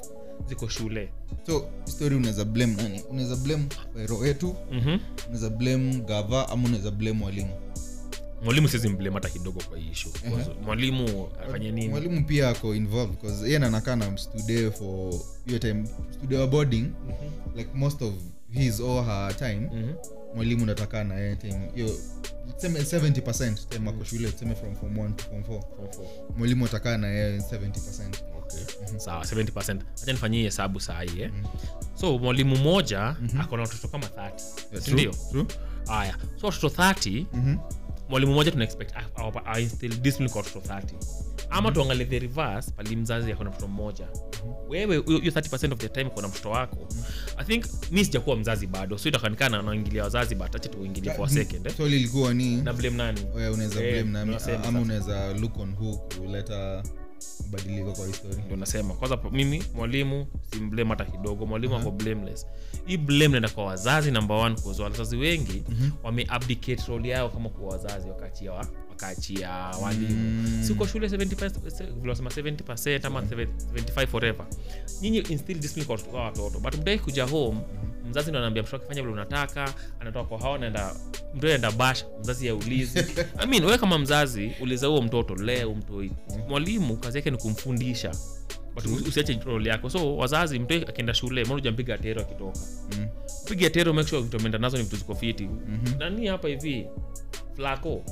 Speaker 1: ziko shule.
Speaker 2: So story unaweza blame nani? Unaweza blame wero wetu
Speaker 1: mhm.
Speaker 2: unaweza blame gava ama unaweza blame walimu
Speaker 1: mwalimu siwezi mblema hata kidogo kwa hii
Speaker 2: uh-huh.
Speaker 1: mwalimu afanye nini?
Speaker 2: Mwalimu pia ako involved because yeye anakaa na mstude for hiyo time mstude wa boarding.
Speaker 1: Mhm.
Speaker 2: like most of his or her time
Speaker 1: Mhm.
Speaker 2: Mwalimu nataka na yeye hiyo tuseme 70 time ako shule tuseme from form 1 to form 4 mwalimu atakaa na yeye 70
Speaker 1: okay. sawa 70 hacha nifanyie hesabu saa hii eh? so mwalimu mmoja akona watoto kama 30
Speaker 2: Yeah,
Speaker 1: sindio
Speaker 2: true, true.
Speaker 1: haya. So watoto 30
Speaker 2: Mhm.
Speaker 1: mwalimu mmoja tuna expect a- a- a- instill discipline kwa watoto 30 ama tuangalie the reverse pali mzazi akona mtoto mmoja wewe hiyo hiyo 30 of the time kuna mtoto wako i think mi sijakuwa mzazi bado so itakanikana naingilia wazazi but acha tuingilie for a second eh?
Speaker 2: swali ilikuwa ni
Speaker 1: na blame nani?
Speaker 2: Unaweza
Speaker 1: Eh,
Speaker 2: blame
Speaker 1: tunasema
Speaker 2: ama unaweza look on who kuleta mabadiliko kwa histori
Speaker 1: ndio nasema kwanza mimi mwalimu simblame hata kidogo mwalimu ako blameless. Hii blame naenda kwa wazazi number one cause wazazi wengi wameabdicate role yao kama kwa wazazi wakaachia wa, wakaachia walimu.
Speaker 2: Mm.
Speaker 1: siko shule 70%, se- vile wasema 70 ama 75 forever. Nyinyi discipline kwa watoto- but mdai kuja home mzazi ndo anaambia mtoto akifanya vile unataka anatoka kwa hao naenda mtu anaenda bash mzazi aulizi I mean, wewe kama mzazi uliza huo mtoto leo mtoi. Mwalimu kazi yake ni kumfundisha. Usiache role yako. So wazazi mtu akienda shule mbona tero akitoka?
Speaker 2: Mm.
Speaker 1: piga tero make sure vitu ameenda nazo ni vitu ziko fiti. Nani hapa hivi? Flako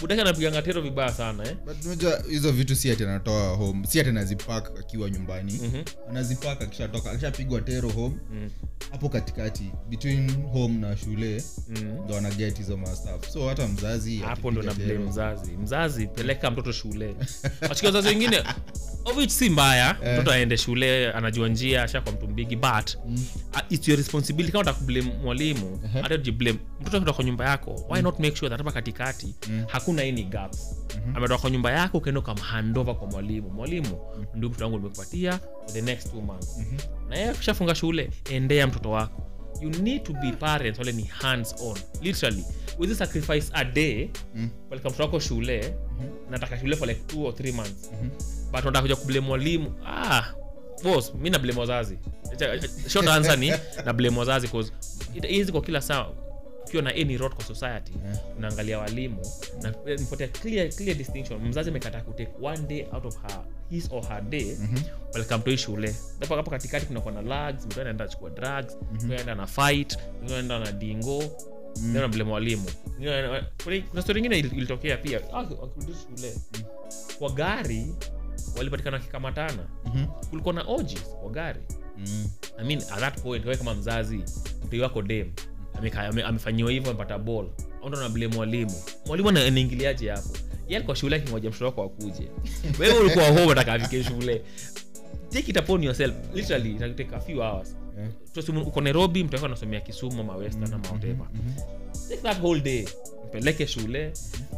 Speaker 1: budaki anapiganga tero vibaya sana eh?
Speaker 2: but unajua hizo vitu si ati anatoa home si ati anazipak akiwa nyumbani.
Speaker 1: Mhm.
Speaker 2: anazipak akishatoka akishapigwa tero home.
Speaker 1: Mm.
Speaker 2: hapo katikati between home na shule
Speaker 1: Mm.
Speaker 2: ndo anaget hizo mastaf so hata mzazi
Speaker 1: hapo ndo
Speaker 2: akipiga
Speaker 1: na blame
Speaker 2: tero-
Speaker 1: mzazi. Mzazi peleka mtoto shule. Wachika wazazi wengine ovich si mbaya. Mtoto aende shule anajua njia ashakwa mtu mbigi but uh, it's your responsibility kama utakublame mwalimu hata jiblame mtoto kutoka kwa nyumba yako why not make sure that hapa katikati hakuna any gaps ametoka kwa nyumba yako ukaenda ukamhandova kwa mwalimu. Mwalimu ndio mtoto wangu nimekupatia the next two months. Na yeye akishafunga shule endea mtoto wako. You need to be parents wale ni hands on. Literally with sacrifice a day
Speaker 2: Mm.
Speaker 1: peleka mtoto wako shule nataka shule for like two or three months. But unataka kuja kublame mwalimu. Ah boss mi na blame wazazi. Short answer ni na blame wazazi cause it is kwa kila saa ukiwa na any role kwa society
Speaker 2: Yeah.
Speaker 1: unaangalia walimu na mpotea nipatia clear clear distinction mzazi amekataa kutake one day out of her his or her day mm-hmm. hii shule hapo hapo katikati kunakuwa na lags mtu anaenda chukua drugs mtu anaenda na fight anaenda na dingo mm. na blame walimu kuna- stori ingine ilitokea pia Ah, wakirudi shule kwa gari walipatikana wakikamatana
Speaker 2: Mhm.
Speaker 1: kulikuwa na orgies kwa gari
Speaker 2: Mm.
Speaker 1: I mean, at that point wewe kama mzazi mtoi wako dem amefanyiwa hivyo amepata bol ndo nablie mwalimu. Mwalimu anaingiliaje hapo? Yeye shule akingoja mtoto wako akuje. Wewe ulikuwa home nataka afike shule. Take it upon yourself. Literally it take a few hours.
Speaker 2: Yeah.
Speaker 1: Uko nairobi mtu anasomea kisumu ama western mm-hmm. take that whole day. Mpeleke shule.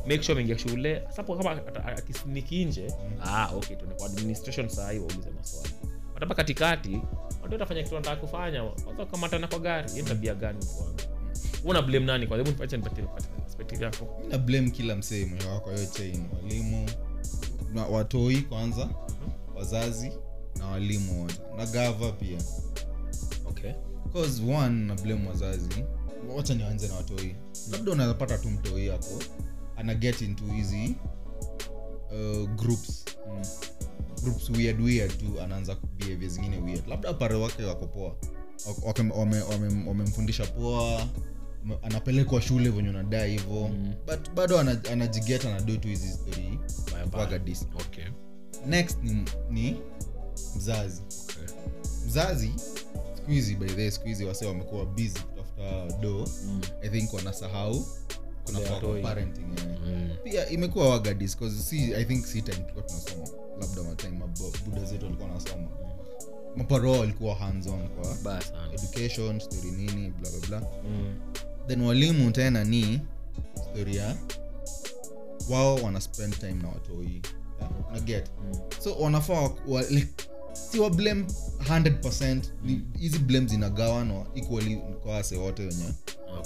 Speaker 1: Make sure ameingia shule. Sapo kama akisniki nje. Ah okay tuende kwa administration saa hii waulize maswali. Watapa katikati watu watafanya kitu wanataka kufanya. Kwanza kamatana kwa gari. Hiyo tabia gani mtu wangu una blame nani? Kwa hebu nipatie nipatie perspective yako.
Speaker 2: Na blame kila msee mwenye wako hiyo chain walimu. Na watoi kwanza wazazi na walimu wote. Na gava pia.
Speaker 1: Okay.
Speaker 2: Cause one na blame wazazi. Wacha nianze na watoi. Labda unawezapata tu mtoi yako ana get into hizi uh, groups.
Speaker 1: Mm.
Speaker 2: groups weird weird tu. Anaanza behavior zingine weird. Labda pare wake wako poa. Wamemfundisha wame- wame- poa anapelekwa shule venye unadai hivo
Speaker 1: Mm.
Speaker 2: but bado ana- anajiget anadu tu hizi dis.
Speaker 1: Okay.
Speaker 2: Next ni, ni mzazi.
Speaker 1: Okay.
Speaker 2: Mzazi siku hizi by the siku hizi wase wamekuwa busy kutafuta do
Speaker 1: mm.
Speaker 2: i think wanasahau parenting yeah.
Speaker 1: Mm.
Speaker 2: pia imekuwa wagadis si i think si time tulikuwa tunasoma. Labda matime mabo- buda zetu walikuwa wanasoma. Maparo walikuwa hands on kwa education story nini bla bla bla.
Speaker 1: Mm.
Speaker 2: Then walimu tena ni historia ya wao wana spend time na watoi. Yeah, na get.
Speaker 1: Mm.
Speaker 2: so wanafaa wa, wa, like, si wa blame 100 Ni- hizi blame zinagawanwa equally kwa wase wote wenye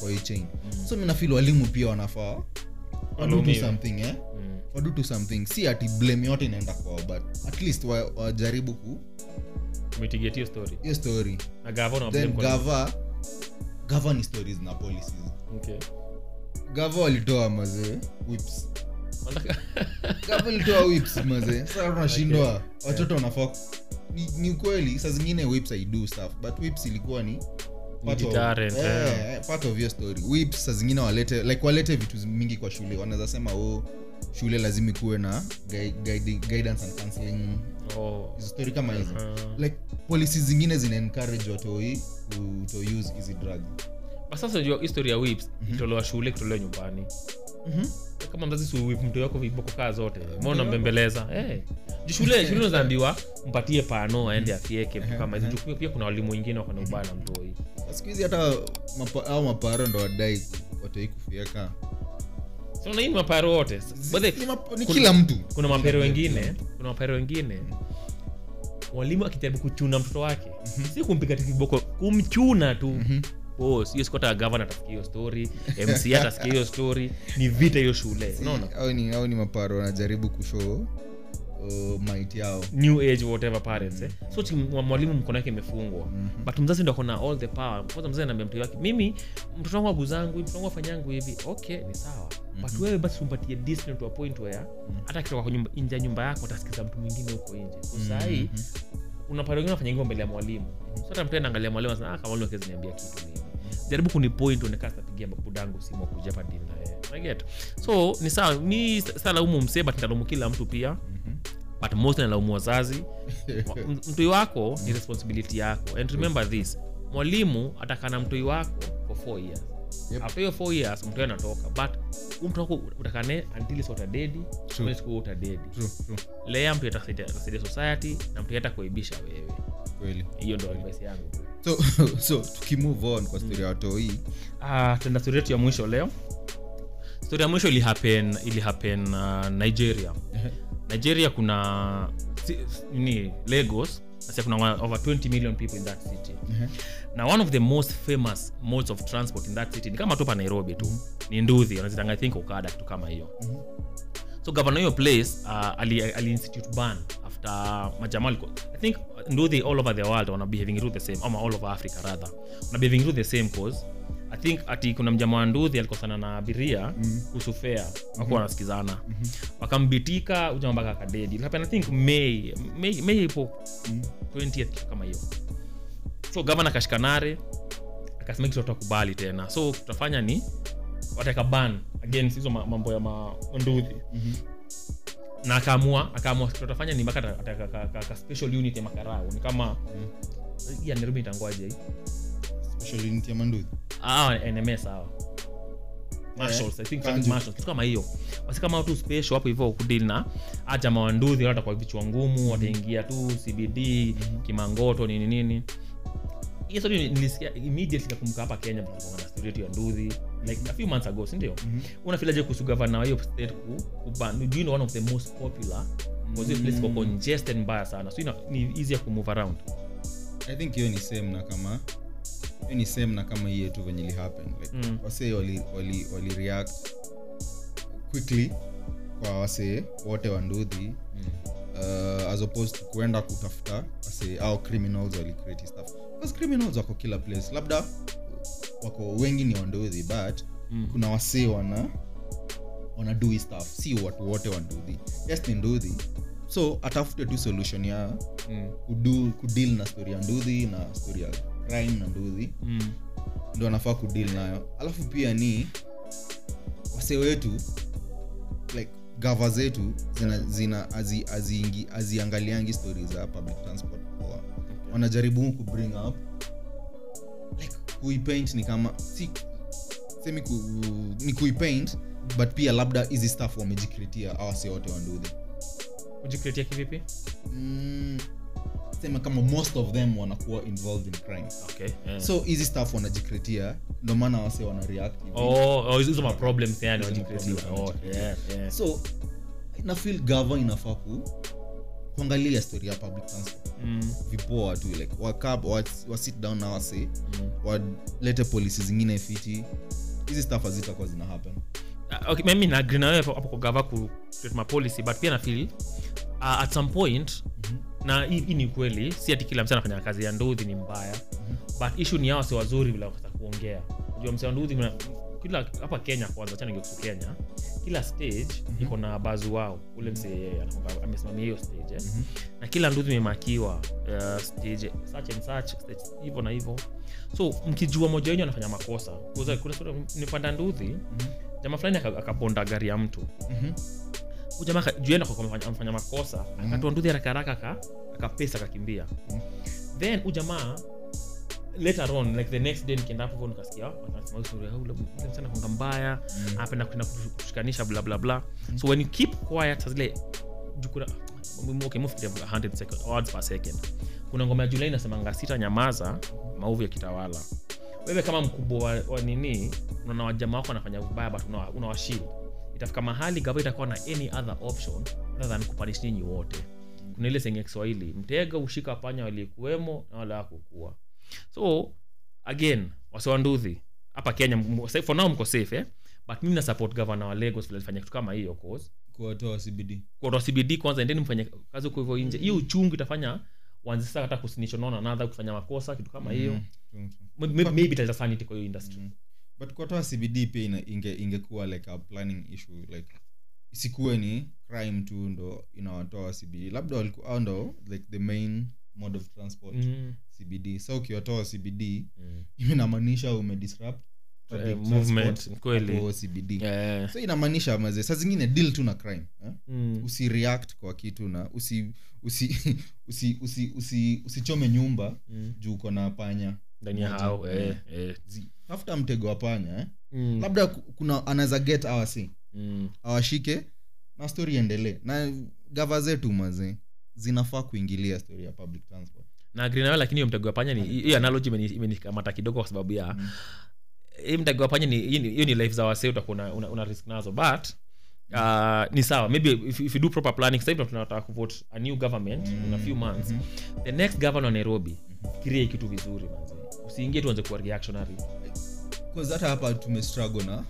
Speaker 2: kwa hii chain. So minafil walimu pia wanafaa
Speaker 1: wadutu
Speaker 2: something eh?
Speaker 1: Mm.
Speaker 2: wadutu something. Si ati blame yote inaenda kwao but at least wa- wajaribu ku
Speaker 1: hiyo story.
Speaker 2: hiyo story.
Speaker 1: Gava
Speaker 2: gava ni stories na policies.
Speaker 1: Okay.
Speaker 2: Gava walitoa mazee whips. Gava ilitoa whips mazee sasa tunashindwa. Watoto wanafaa ni, ni ukweli saa zingine whips i do stuff but whips ilikuwa ni part of- eh,
Speaker 1: yeah.
Speaker 2: part of your story. Whips saa zingine walete like walete vitu mingi kwa shule. Wanaweza sema oh shule lazima ikuwe na gui- guiding- guidance and counseling
Speaker 1: Oh.
Speaker 2: story kama hizi.
Speaker 1: Uh,
Speaker 2: like polisi zingine zina encourage watoi to, to hizi drug
Speaker 1: sasa unajua history ya whips itolewa shule ikitolewa nyumbani. Kama mzazi siwip mto wako viboko kaa zote. Mbona mbembeleza? Eh. Juu shule shule unaambiwa mpatie pano aende afieke vitu kama hizo. Juu pia kuna walimu wengine wako na ubaya na mtoi
Speaker 2: siku hizi hata mapa, au maparo ndo wadai watoi kufieka
Speaker 1: hii ni maparo wote
Speaker 2: ni, kila mtu.
Speaker 1: kuna mapero wengine kuna mapero wengine mwalimu akijaribu kuchuna mtoto wake. Si kumpiga tu kumchuna tu. Boss, hiyo gavana atasikia hiyo story mc atasikia hiyo story. Ni vita hiyo shule. Unaona?
Speaker 2: au ni, au ni maparo anajaribu kushow uh, might yao.
Speaker 1: New age whatever parents eh? so chi- mwalimu mkono wake imefungwa. But mzazi ndo akona all the power. Kwanza mzazi anaambia mtoto wake mimi mtoto wangu aguzangu mtoto wangu afanyangu hivi okay ni sawa. But wewe basi umpatie discipline to a point where hata akitoka kwa nyumba- nje ya nyumba yako atasikiza mtu mwingine huko nje. So sahii unapata wengine wafanya hivyo mbele ya mwalimu. So hata mtu anaangalia mwalimu anasema ah kama mwalimu akiwezi niambia kitu mimi jaribu kunipoint unekaa sitapigia simu akuja hapa deal na yeye unaget so ni sawa mi salaumu msee but nitalaumu kila mtu pia. But most nalaumu wazazi. Wa- mtoi wako ni responsibility yako. And remember this mwalimu atakana mtoi wako for four years.
Speaker 2: Yep.
Speaker 1: after hiyo four years mtoi anatoka. But mtu wako utakane until is utadedi siku utadedi lea mtu atasaidia society na mtu atakuaibisha wewe. Hiyo ndo advice yangu
Speaker 2: so so tukimove on kwa story ya watoi
Speaker 1: uh, tenda story yetu ya mwisho leo. Story ya mwisho ilihapen ilihappen uh, nigeria. Nigeria kuna si, ni lagos kuna over 20 million people in that city. Na one of the most famous modes of transport in that city ni kama tu pa nairobi tu. Ni nduthi anazitanga think ukada kitu kama hiyo. So governor hiyo place uh, ali, ali institute ban after majamaa i think nduthi all over the world wana behaving through the same ama all over africa rather. Wana behaving through the same cause. I think ati kuna mjama wa nduthi alikosana na abiria kuhusu fare wakuwa wanasikizana. Wakambitika ujama mpaka akadedi. I think may may, may ipo 20th kitu kama hiyo. So gavana kashikanare akasema kitu tutakubali tena. So tutafanya ni wataka ban against hizo mambo ya manduthi na akaamua akaamua tutafanya ni mpaka ka- ka- ka special unit ya makarau ni kama hii ya nairobi itangwaje hii
Speaker 2: special unit ya manduthi.
Speaker 1: Ah nms hawa Marshals, I think
Speaker 2: Kanju.
Speaker 1: marshals, kitu kama hiyo. Basi kama watu special hapo hivyo kudili na hata mawanduthi watakuwa vichwa ngumu wataingia tu cbd kimangoto nini nini hiyo story nilisikia immediately nakumbuka hapa kenya tulikuwa na story yetu ya nduthi like a few months ago si ndio? Unafilaje kuhusu gavana wa hiyo state ku, kuban do you know one of the most popular? Because hiyo place iko congested mbaya sana. So ni around.
Speaker 2: I think hiyo ni same na kama hiyo ni same na kama hii yetu venye ili happen like,
Speaker 1: Mm.
Speaker 2: wasee wali, wali, wali react quickly kwa wasee wote wa nduthi uh, as opposed to kuenda kutafuta wasee au criminals wali create stuff. Because criminals wako kila place. Labda wako wengi ni wanduthi but
Speaker 1: Mm.
Speaker 2: kuna wasee wana wanadui stuff. Si watu wote wanduthi yes ni nduthi so atafute tu solution ya
Speaker 1: mm.
Speaker 2: kudu, kudeal na story ya nduhi na story ya crime na nduhi
Speaker 1: Mm.
Speaker 2: ndo anafaa kudeal nayo. Alafu pia ni wase wetu like gava zetu zina, zina aziangaliangi stori za public transport poa. Wanajaribu ku bring up like kuipaint ni kama si semi ku, ni kuipaint but pia labda hizi staff wamejikritia awase wote wanduthi.
Speaker 1: Kujikreatia kivipi?
Speaker 2: Mm, sema kama most of them wanakuwa involved in crime
Speaker 1: okay yeah.
Speaker 2: so hizi staff wanajikretia ndo maana wase wana
Speaker 1: oh, oh, hizo Oh,
Speaker 2: wanajikreatia.
Speaker 1: yeah, yeah.
Speaker 2: so na gava inafaa ku kuangalia story ya public transport
Speaker 1: Mm,
Speaker 2: vipoa tu like wakap wasit wa down na wase
Speaker 1: mm.
Speaker 2: walete polisi zingine fiti hizi staff hazitakuwa zina happen
Speaker 1: uh, okay, mimi na nawewe hapo hapo kwa gava ku create ma policy but pia na uh, at some point na hii ni kweli si ati kila mtu anafanya kazi ya nduthi ni mbaya. But ishu ni awa si wazuri vile wakata kuongea. Jua msee wa nduthi kila hapa kenya kwanza chana kuhusu kenya kila stage iko na bazu wao. Ule msee amesimamia hiyo stage eh? na kila nduthi imemakiwa uh, stage such and such stage hivyo na hivyo so mkijua moja wenyu anafanya makosa. Kuna nipanda nduthi jamaa fulani aka- akaponda gari ya mtu.
Speaker 2: Mhm.
Speaker 1: Jamaa juenda amefanya- makosa akatoa nduthi haraka haraka akapesa akakimbia
Speaker 2: mm.
Speaker 1: then ujamaa later on like the next day nikienda hapo nikasikia wanasema huyu story, "Ah, ule ule msichana kwanga mbaya
Speaker 2: Mm.
Speaker 1: apenda kuenda kushikanisha bla bla bla. So when you keep quiet zile juu kuna okay mufikiria 100 second, words per second. Kuna ngoma ya julai inasemanga sita nyamaza maovu ya kitawala wewe kama mkubwa wa, wa nini unaona wajamaa wako wanafanya vibaya but unawa- unawashield itafika mahali gava itakuwa na any other option other than kupanish nyinyi wote. Kuna ile senye kiswahili mtega ushika panya waliyekuwemo na wala akukua so again wasiwanduthi hapa kenya for now mko safe eh? but mimi nasupport governor wa lagos vile alifanya kitu kama hiyo cause
Speaker 2: kuwatoa cbd
Speaker 1: kuwatoa cbd kwanza endeni mfanye kazi huko hivyo nje. Hiyo uchungu itafanya wanzi sasa hata kusinishonona nadha kufanya makosa kitu kama hiyo.
Speaker 2: Mm,
Speaker 1: maybe italeta sanity kwa hiyo industry.
Speaker 2: Mm. But kuwatoa cbd pia ingekuwa inge ingekuwa like a planning issue like isikuwe ni crime tu ndo inawatoa cbd labda walikuwa ndo like the main mode of transport
Speaker 1: mm.
Speaker 2: cbd so ukiwatoa cbd
Speaker 1: Mm.
Speaker 2: inamaanisha umedisrupt
Speaker 1: Eh,
Speaker 2: cbd
Speaker 1: Yeah.
Speaker 2: so inamaanisha maze saa zingine deal tu na crime eh?
Speaker 1: Mm.
Speaker 2: usireact kwa kitu na usi usi usi usi usi usichome nyumba
Speaker 1: Mm.
Speaker 2: juu uko na panya
Speaker 1: ndani ya hao eh, eh.
Speaker 2: Tafuta mtego wa panya eh?
Speaker 1: Mm.
Speaker 2: labda kuna anaweza get awasi
Speaker 1: Mm.
Speaker 2: awashike na story endelee na gava zetu mazi zinafaa kuingilia story ya public transport
Speaker 1: na lakini hiyo mtego wa panya ni hiyo analogy imenikamata kidogo kwa sababu ya
Speaker 2: Mm.
Speaker 1: hii mtego wa panya hiyo ni- ni life za wasee utakuwa una, una, una risk nazo but Uh, ni sawa maybe if, if you do proper planning sasa tunataka kuvote a new government in a few months
Speaker 2: Mhm.
Speaker 1: the next governor wa nairobi fikiria hii kitu vizuri manze usiingie tuanze kuwa reactionary.
Speaker 2: 'Cause hata hapa tumestruggle na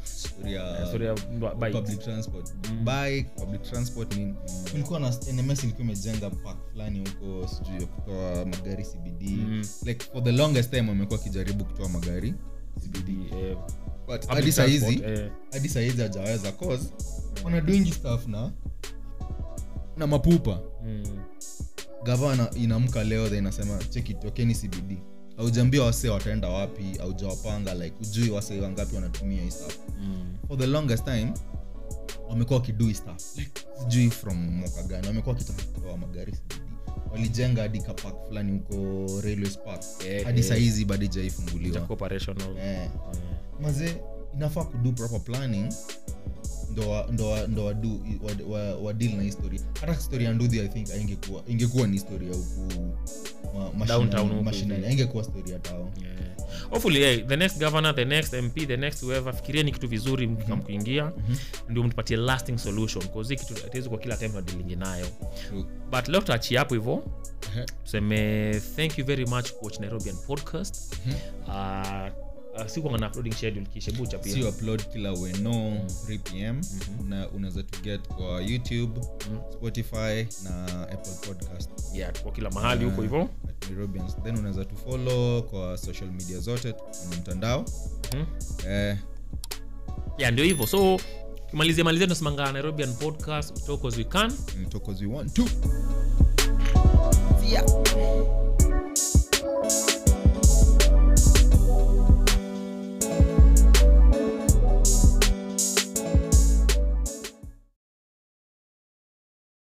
Speaker 2: transport.
Speaker 1: Mm.
Speaker 2: kulikuwa na nms ilikuwa imejenga park fulani huko sijui ya kutoa magari cbd
Speaker 1: Mm.
Speaker 2: like for the longest time wamekuwa akijaribu kutoa magari
Speaker 1: CBD, eh, public
Speaker 2: hadi sahizi
Speaker 1: eh.
Speaker 2: hadi sahizi hajaweza cause wana doing stuff na na mapupa.
Speaker 1: Mm.
Speaker 2: gavana inamka leo the inasema cheki tokeni cbd aujambia wase wataenda wapi aujawapanga like ujui wase wangapi wanatumia hii stuff
Speaker 1: Mm.
Speaker 2: for the longest time wamekuwa wakidui stuff like sijui from mwaka gani wamekuwa wakitoa magari walijenga hadi kapak fulani huko railways park
Speaker 1: Eh,
Speaker 2: hadi
Speaker 1: eh.
Speaker 2: sahizi bado ijaifunguliwa eh.
Speaker 1: Eh.
Speaker 2: maze inafaa kudu proper planning ndo wa- ndo wa- ndo wadu wa, wa, wa na historia hata historia ya ndudhi i think ingekuwa ingekuwa ni historia huku mashinani-
Speaker 1: huku
Speaker 2: mashinani
Speaker 1: hivi.
Speaker 2: ingekuwa story ya tao
Speaker 1: Yeah. hopefully yeah, the next governor the next mp the next whoever fikirieni kitu vizuri mkikam kuingia ndio mtupatie lasting solution hii kitu kwa kila time tunadilingi nayo
Speaker 2: True.
Speaker 1: but leo tutaachia hapo hivyo
Speaker 2: Ehe.
Speaker 1: tuseme thank you very much kuwatch nairobian podcast
Speaker 2: Mhm.
Speaker 1: uh, uh, na uploading schedule kishebucha pia
Speaker 2: si upload kila weno 3 pm na unaweza tuget kwa youtube spotify na apple podcast.
Speaker 1: Yeah kwa kila mahali huko hivyo.
Speaker 2: at Nairobians. then unaweza tufollow kwa social media zote kwenye mtandao.
Speaker 1: Mhm.
Speaker 2: eh,
Speaker 1: yeah ndio hivyo. So kimalizia malizia tunasemanga nairobian podcast talk as we can.
Speaker 2: Talk as we want to
Speaker 3: Yeah.